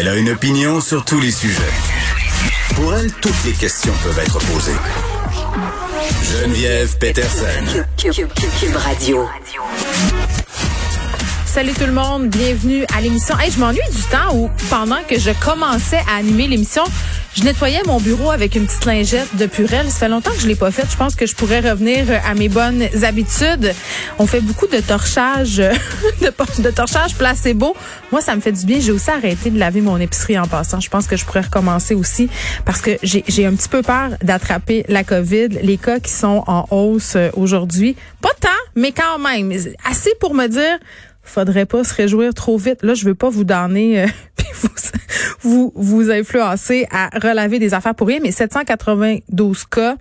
Elle a une opinion sur tous les sujets. Pour elle, toutes les questions peuvent être posées. Geneviève Peterson. Cube, Cube- Cube Radio. Salut tout le monde, bienvenue à l'émission. Hey, je m'ennuie du temps où, pendant que je commençais à animer l'émission, je nettoyais mon bureau avec une petite lingette de Purel. Ça fait longtemps que je l'ai pas fait. Je pense que je pourrais revenir à mes bonnes habitudes. On fait beaucoup de torchage, de, de torchage placebo. Moi, ça me fait du bien. J'ai aussi arrêté de laver mon épicerie en passant. Je pense que je pourrais recommencer aussi parce que j'ai un petit peu peur d'attraper la COVID. Les cas qui sont en hausse euh, aujourd'hui, pas tant, mais quand même assez pour me dire faudrait pas se réjouir trop vite. Là, je veux pas vous donner euh, vous, vous vous influencer à relaver des affaires pour rien, mais 792 cas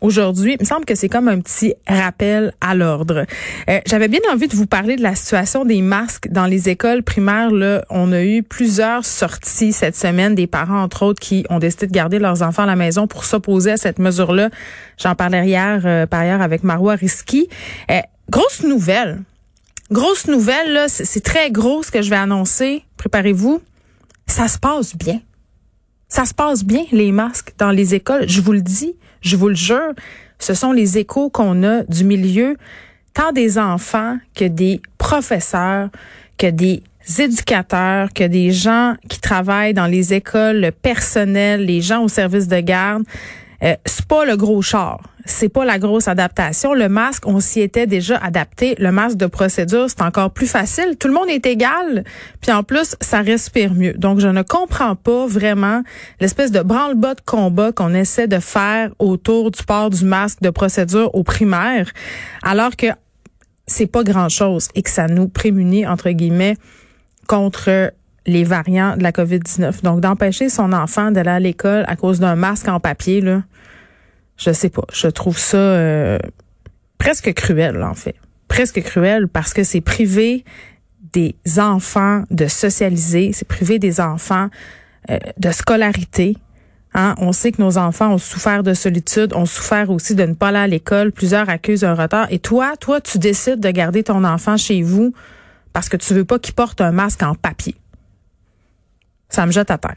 aujourd'hui. Il me semble que c'est comme un petit rappel à l'ordre. Euh, J'avais bien envie de vous parler de la situation des masques dans les écoles primaires. Là, on a eu plusieurs sorties cette semaine, des parents entre autres qui ont décidé de garder leurs enfants à la maison pour s'opposer à cette mesure-là. J'en parlais hier euh, par ailleurs avec Marois Risky. Euh, grosse nouvelle. Grosse nouvelle, là, c'est très gros ce que je vais annoncer. Préparez-vous. Ça se passe bien. Ça se passe bien, les masques dans les écoles. Je vous le dis, je vous le jure. Ce sont les échos qu'on a du milieu, tant des enfants que des professeurs, que des éducateurs, que des gens qui travaillent dans les écoles, le personnel, les gens au service de garde. Euh, c'est pas le gros char. C'est pas la grosse adaptation. Le masque, on s'y était déjà adapté. Le masque de procédure, c'est encore plus facile. Tout le monde est égal. Puis en plus, ça respire mieux. Donc, je ne comprends pas vraiment l'espèce de branle-bas de combat qu'on essaie de faire autour du port du masque de procédure au primaire, alors que c'est pas grand-chose et que ça nous prémunit, entre guillemets, contre les variants de la COVID-19. Donc, d'empêcher son enfant d'aller à l'école à cause d'un masque en papier, là, je sais pas. Je trouve ça euh, presque cruel, en fait. Presque cruel parce que c'est privé des enfants de socialiser, c'est privé des enfants euh, de scolarité. Hein? On sait que nos enfants ont souffert de solitude, ont souffert aussi de ne pas aller à l'école. Plusieurs accusent un retard. Et toi, toi, tu décides de garder ton enfant chez vous parce que tu veux pas qu'il porte un masque en papier. Ça me jette à terre.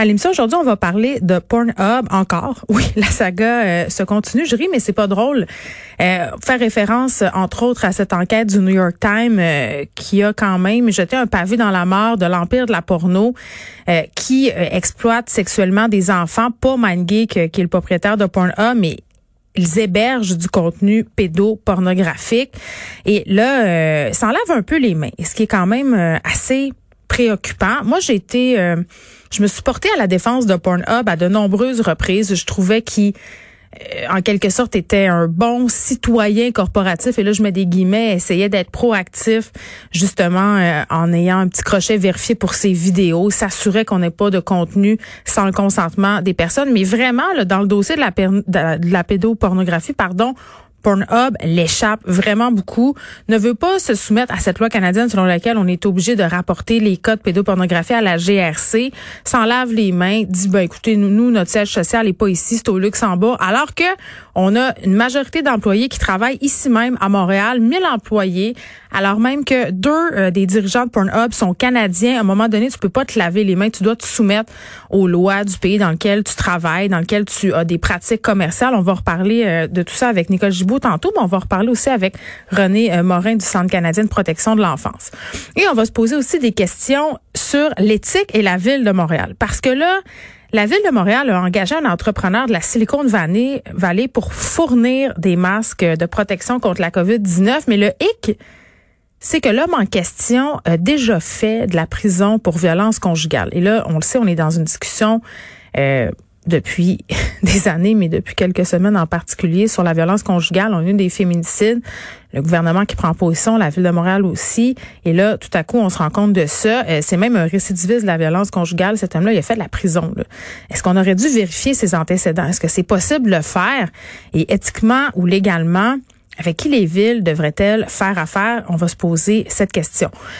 À l'émission aujourd'hui, on va parler de Pornhub encore. Oui, la saga euh, se continue. Je ris, mais c'est pas drôle. Euh, faire référence, entre autres, à cette enquête du New York Times euh, qui a quand même jeté un pavé dans la mort de l'empire de la porno euh, qui euh, exploite sexuellement des enfants, pas MindGeek euh, qui est le propriétaire de Pornhub, mais ils hébergent du contenu pédopornographique. Et là, euh, ça enlève un peu les mains, ce qui est quand même assez Moi, j'ai été, euh, je me suis portée à la défense de Pornhub à de nombreuses reprises. Je trouvais qu'il euh, en quelque sorte était un bon citoyen corporatif. Et là je mets des guillemets essayait d'être proactif justement euh, en ayant un petit crochet vérifié pour ses vidéos s'assurait qu'on n'ait pas de contenu sans le consentement des personnes. Mais vraiment là, dans le dossier de la, de la pédopornographie pardon Pornhub l'échappe vraiment beaucoup, ne veut pas se soumettre à cette loi canadienne selon laquelle on est obligé de rapporter les cas de pédopornographie à la GRC, s'en lave les mains, dit ben écoutez nous, notre siège social est pas ici, c'est au Luxembourg, alors que on a une majorité d'employés qui travaillent ici même à Montréal, 1000 employés, alors même que deux euh, des dirigeants de Pornhub sont canadiens. À un moment donné, tu peux pas te laver les mains, tu dois te soumettre aux lois du pays dans lequel tu travailles, dans lequel tu as des pratiques commerciales. On va reparler euh, de tout ça avec Nicole Gibault tantôt, mais on va reparler aussi avec René euh, Morin du Centre canadien de protection de l'enfance. Et on va se poser aussi des questions sur l'éthique et la ville de Montréal. Parce que là, la ville de Montréal a engagé un entrepreneur de la Silicon Valley, pour fournir des masques de protection contre la COVID-19. Mais le hic, c'est que l'homme en question a déjà fait de la prison pour violence conjugale. Et là, on le sait, on est dans une discussion euh, depuis des années, mais depuis quelques semaines en particulier, sur la violence conjugale. On a eu des féminicides. Le gouvernement qui prend position, la ville de Montréal aussi. Et là, tout à coup, on se rend compte de ça. Euh, c'est même un récidiviste de la violence conjugale. Cet homme-là, il a fait de la prison. Est-ce qu'on aurait dû vérifier ses antécédents? Est-ce que c'est possible de le faire? Et éthiquement ou légalement, avec qui les villes devraient-elles faire affaire? On va se poser cette question.